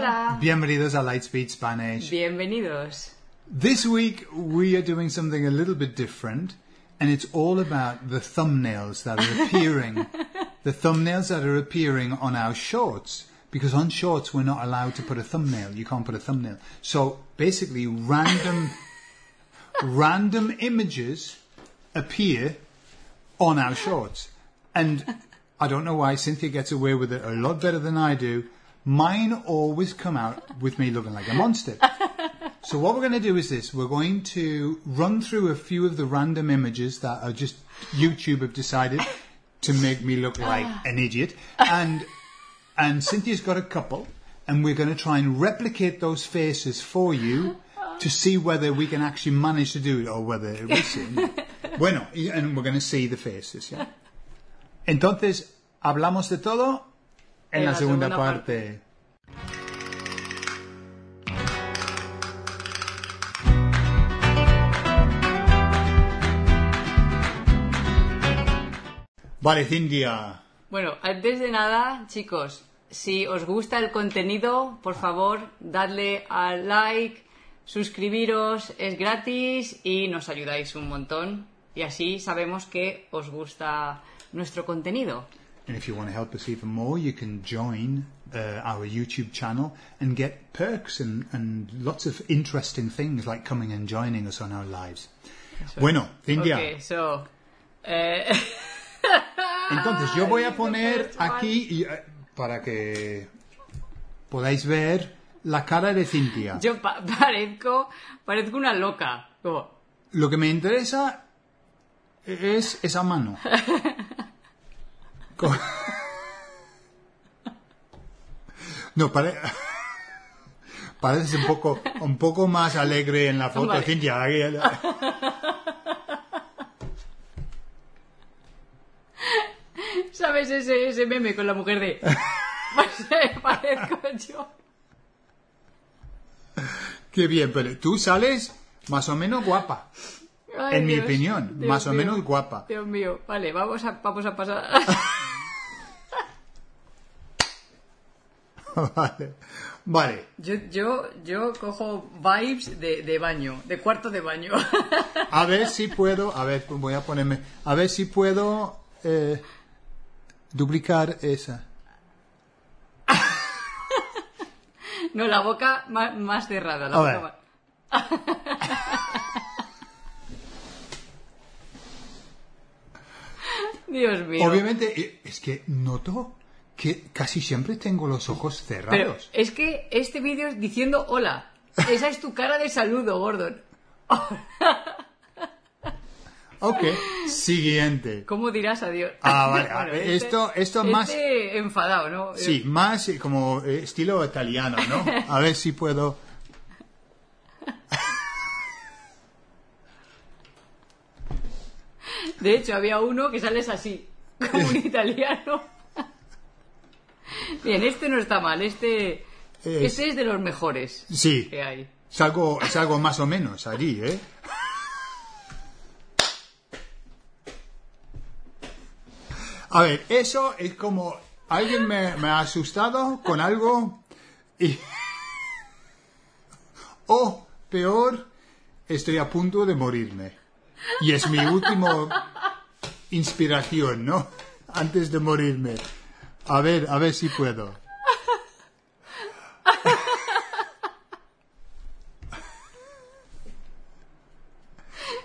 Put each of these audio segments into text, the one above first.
Hola. Bienvenidos a Lightspeed Spanish. Bienvenidos. This week we are doing something a little bit different, and it's all about the thumbnails that are appearing. the thumbnails that are appearing on our shorts. Because on shorts we're not allowed to put a thumbnail. You can't put a thumbnail. So basically random random images appear on our shorts. And I don't know why Cynthia gets away with it a lot better than I do. Mine always come out with me looking like a monster. So what we're going to do is this. We're going to run through a few of the random images that are just YouTube have decided to make me look like ah. an idiot. And and Cynthia's got a couple and we're going to try and replicate those faces for you to see whether we can actually manage to do it or whether it was Bueno, and we're going to see the faces, yeah. Entonces, hablamos de todo en, la, segunda, parte. Vale, Cintia. Bueno, antes de nada, chicos, si os gusta el contenido, por favor, dadle al like, suscribiros, es gratis y nos ayudáis un montón. Y así sabemos que os gusta nuestro contenido. And if you want to help us even more, you can join uh, our YouTube channel and get perks and, and lots of interesting things like coming and joining us on our lives. Bueno, Cintia, Ok, so, eh, entonces yo voy a poner aquí eh, para que podáis ver la cara de Cintia. yo pa- parezco, parezco una loca. Como, Lo que me interesa es esa mano. Co- No, pare... pareces un poco, un poco más alegre en la foto, Vale. Cintia. ¿Sabes ese, ese meme con la mujer de... Pues parezco yo. Qué bien, pero tú sales más o menos guapa. Ay, En mi Dios, opinión, Dios más o menos guapa. Dios mío. Vale, vamos a, vamos a pasar. Vale. Vale. Yo, yo, yo cojo vibes de, de baño, de cuarto de baño. A ver si puedo, a ver, voy a ponerme, a ver si puedo eh, duplicar esa. No, la boca más, más cerrada. La A boca ver. más- Dios mío. Obviamente, eh, es que noto que casi siempre tengo los ojos Pero cerrados. es que este vídeo es diciendo hola. Esa es tu cara de saludo, Gordon. Ok, siguiente. ¿Cómo dirás adiós? Ah, vale, Bueno, esto- esto más- este enfadado, ¿no? Sí, más eh, como eh, estilo italiano, ¿no? A ver si puedo. De hecho, había uno que sales así, como un italiano. Bien, este no está mal, este, Es- este es de los mejores Sí, que hay. es algo, es algo más o menos allí, ¿eh? A ver, eso es como alguien me, me ha asustado con algo y... O, peor, estoy a punto de morirme. Y es mi último inspiración, ¿no? Antes de morirme. A ver, a ver si puedo.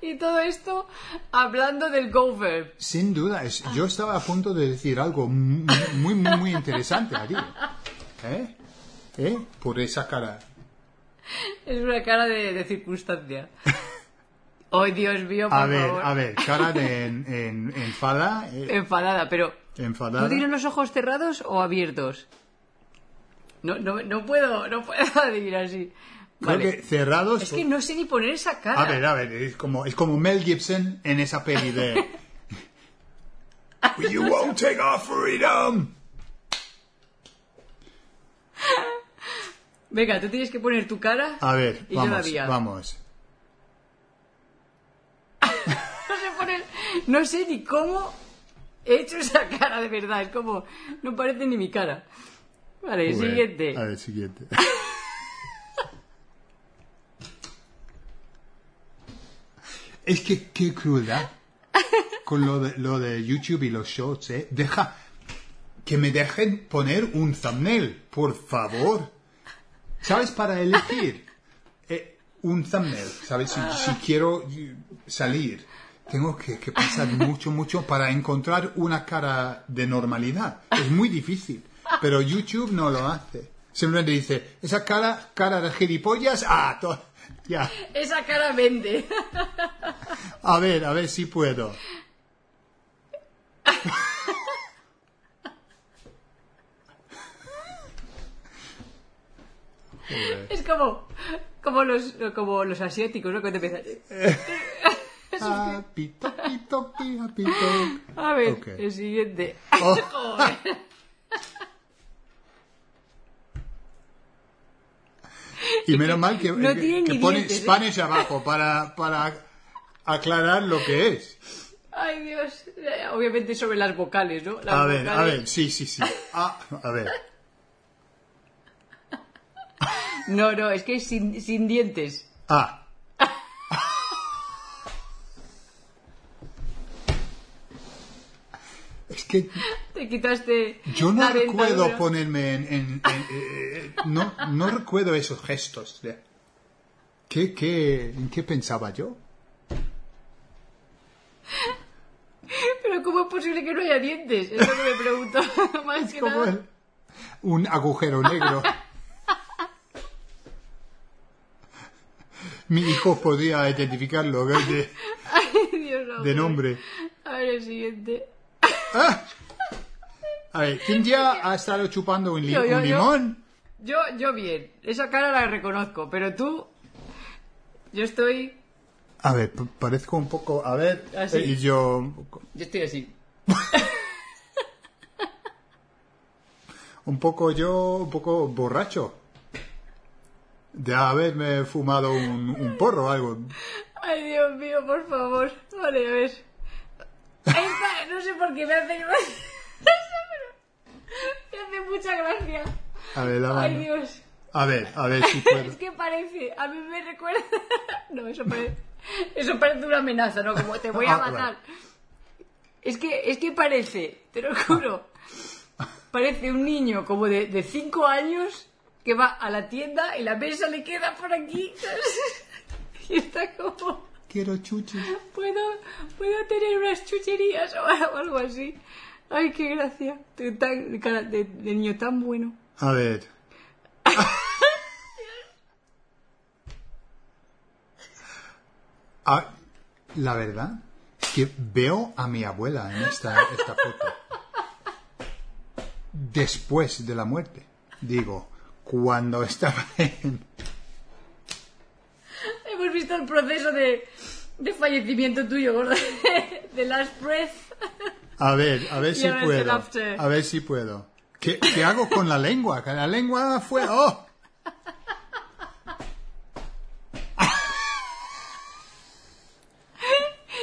Y todo esto hablando del Gopher. Sin duda, es- yo estaba a punto de decir algo muy, muy, muy, interesante allí. ¿Eh? ¿Eh? Por esa cara. Es una cara de, de circunstancia. ¡Ay, Dios mío, por A ver, favor! a ver, cara de en, en- enfada, eh, Enfadada, pero enfadada. ¿tú tienes los ojos cerrados o abiertos? No, no, no puedo, no puedo adivinar así. Creo Vale. que cerrados. Es que no sé ni poner esa cara. A ver, a ver, es como, es como Mel Gibson en esa peli de. You won't take our freedom. Venga, tú tienes que poner tu cara. A ver, Y yo la vamos, vamos. No sé poner, no sé ni cómo he hecho esa cara de verdad. Es como, no parece ni mi cara. Vale, Joder. siguiente. A ver, siguiente. es que qué crueldad con lo de, lo de YouTube y los shorts, ¿eh? Deja que me dejen poner un thumbnail, por favor. ¿Sabes? Para elegir eh, un thumbnail, ¿sabes? Si, si quiero salir, tengo que, que pasar mucho, mucho para encontrar una cara de normalidad. Es muy difícil, pero YouTube no lo hace. Simplemente dice, esa cara, cara de gilipollas, ah, ya. Esa cara vende. A ver, a ver si puedo. Joder. Es como, como, los, como los asiáticos, ¿no? Cuando empiezan. Pito, pito, pito. A ver, el siguiente. Oh. Y menos mal que, no que- pone dientes, ¿eh? Spanish abajo para, para aclarar lo que es. Ay, Dios. Obviamente sobre las vocales, ¿no? Las A ver, a ver, sí, sí, sí. Ah, a ver. No, no, es que es sin, sin dientes. Ah. Que Te quitaste. yo no recuerdo ponerme en... en- en- eh, eh, no, no recuerdo esos gestos. de- ¿Qué, qué, ¿En qué pensaba yo? Pero ¿cómo es posible que no haya dientes? Es lo que me pregunto. Más que Como nada. el- un agujero negro. Mi hijo podría identificarlo de, Ay, Dios, no. de nombre. A ver, el siguiente. ¡Ah! A ver, Cintia ha estado chupando un, li- Yo, yo, un yo. limón. Yo, yo bien. Esa cara la reconozco, pero tú. Yo estoy. A ver, parezco un poco... A ver, Así. eh, y yo... Yo estoy así. Un poco yo, un poco borracho. De haberme fumado un, un porro o algo. Ay, Dios mío, por favor. Vale, a ver. Esta, no sé por qué me hace gracia. Me hace mucha gracia. A ver, la Ay, mano. Dios. A ver, a ver si puedo. Es que parece, a mí me recuerda. No, eso parece. Eso parece una amenaza, ¿no? Como te voy a Ah, matar. Es que, es que parece, te lo juro. Parece un niño como de 5 años que va a la tienda y la mesa le queda por aquí. ¿sabes? Y está como. Quiero chuches. ¿Puedo, puedo tener unas chucherías o algo así? Ay, qué gracia. De, tan- cara de- de niño tan bueno. A ver. Ah, la verdad es que veo a mi abuela en esta, esta foto. Después de la muerte. Digo, cuando estaba en... Visto el proceso de, de fallecimiento tuyo, gorda. De last breath. A ver, a ver si puedo. A ver si puedo. ¿Qué, qué hago con la lengua? La lengua fue... ¡Oh!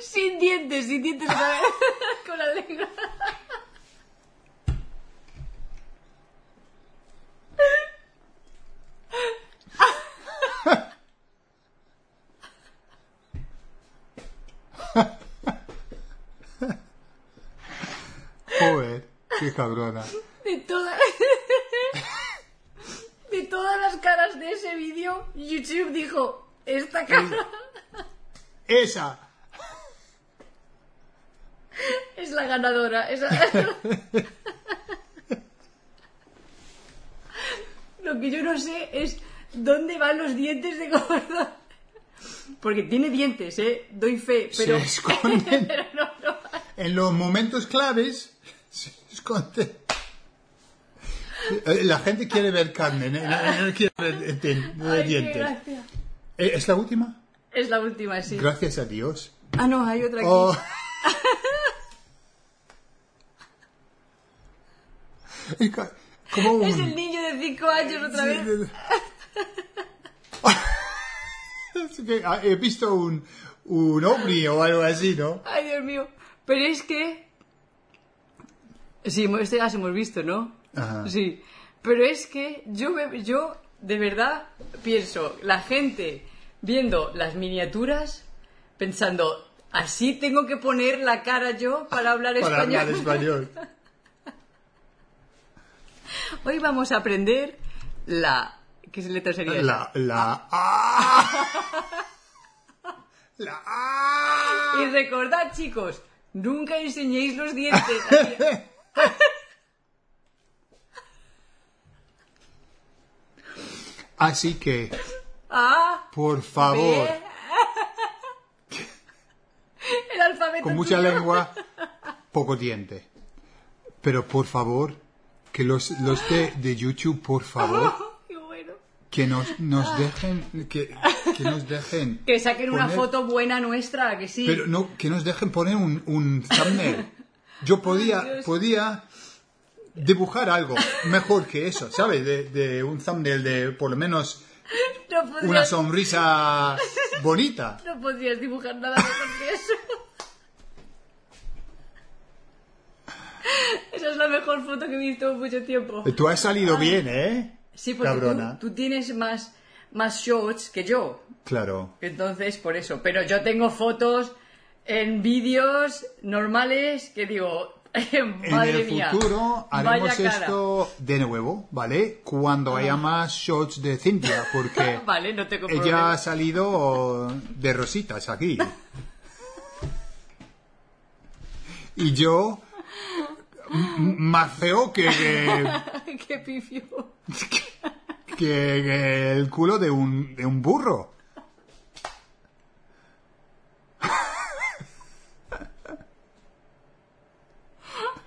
Sin dientes, sin dientes otra vez. Con la lengua. Joder, qué cabrona. De todas. De todas las caras de ese vídeo, YouTube dijo: Esta cara Esa. es la ganadora. Esa- Lo que yo no sé es dónde van los dientes de gordo. Porque tiene dientes, ¿eh? Doy fe, pero. Se esconden. pero no, no. En los momentos claves esconde. Eh, La gente quiere ver carne, no, no- no quiere ver eh, dientes. Eh, ¿Es la última? Es la última, sí. Gracias a Dios. Ah, no, hay otra aquí. Oh. Un... Es el niño de 5 años otra vez. Ah, He visto un, un ovni o algo así, ¿no? Ay, Dios mío. Pero es que. Sí, este ya hemos visto, ¿no? Ajá. Sí. Pero es que yo, me- yo de verdad pienso, la gente viendo las miniaturas, pensando, así tengo que poner la cara yo para hablar Para español. hablar español. Hoy vamos a aprender la... ¿Qué letra sería? La, la A. La A. Y recordad, chicos, nunca enseñéis los dientes. Así- que, A, por favor. El alfabeto con mucha tuyo. lengua, poco diente. Pero por favor, que los, los de, de YouTube, por favor, Qué bueno. que nos, nos dejen, que, que nos dejen. Que saquen una foto buena nuestra, que sí. Pero no, que nos dejen poner un, un thumbnail. Yo podía, podía dibujar algo mejor que eso, ¿sabes? De, de un thumbnail de por lo menos no, una sonrisa bonita. no podrías dibujar nada mejor que eso. Esa es la mejor foto que he visto en mucho tiempo. Tú has salido bien, ¿eh? Sí, porque Cabrona. tú tienes más, más shots que yo. Claro. Entonces, por eso. Pero yo tengo fotos en vídeos normales que digo, madre en el mía. futuro haremos esto de nuevo, ¿vale? Cuando haya más shots de Cintia, porque Vale, no tengo ella problema. ha salido de rositas aquí. Y yo, más feo que, que, Qué pifio. que- que el culo de un, de un burro.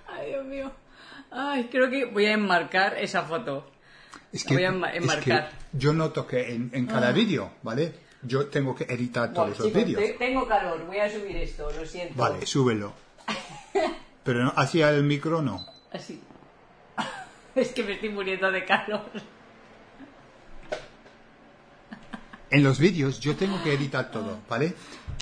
Ay, Dios mío. Ay, creo que voy a enmarcar esa foto. Es Voy a es enmarcar. yo noto que en, en cada vídeo, ¿vale? Yo tengo que editar todos los vídeos. te- tengo calor, voy a subir esto, lo siento. Vale, súbelo. Pero no, hacia el micro no. Así. Es que me estoy muriendo de calor. En los vídeos yo tengo que editar todo, ¿vale?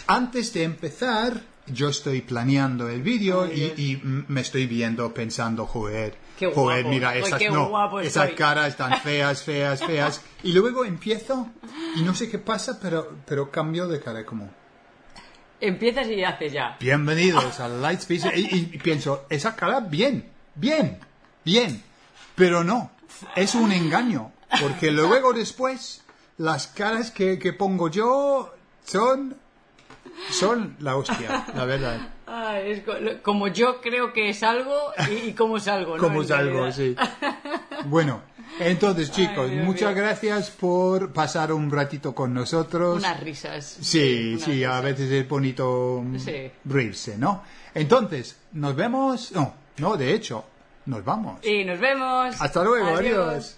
Antes de empezar, yo estoy planeando el vídeo y, y, me estoy viendo pensando, joder, Qué joder, guapo. mira, esas, no, esas caras tan feas, feas, feas. Y luego empiezo y no sé qué pasa, pero, pero cambio de cara como, Empiezas y haces ya. bienvenidos a Lightspeed. Y, y pienso, esa cara, bien, bien, bien. Pero no, es un engaño. Porque luego después, las caras que, que pongo yo son, son la hostia, la verdad. Es como yo creo que es algo y, y cómo es algo, ¿no? Como En es algo, realidad. sí. Bueno, entonces chicos, muchas gracias por pasar un ratito con nosotros. Unas risas. Sí, Unas sí, a veces es bonito mm, Sí. reírse, ¿no? Entonces, nos vemos. No, no, de hecho, nos vamos. Y nos vemos. Hasta luego, adiós.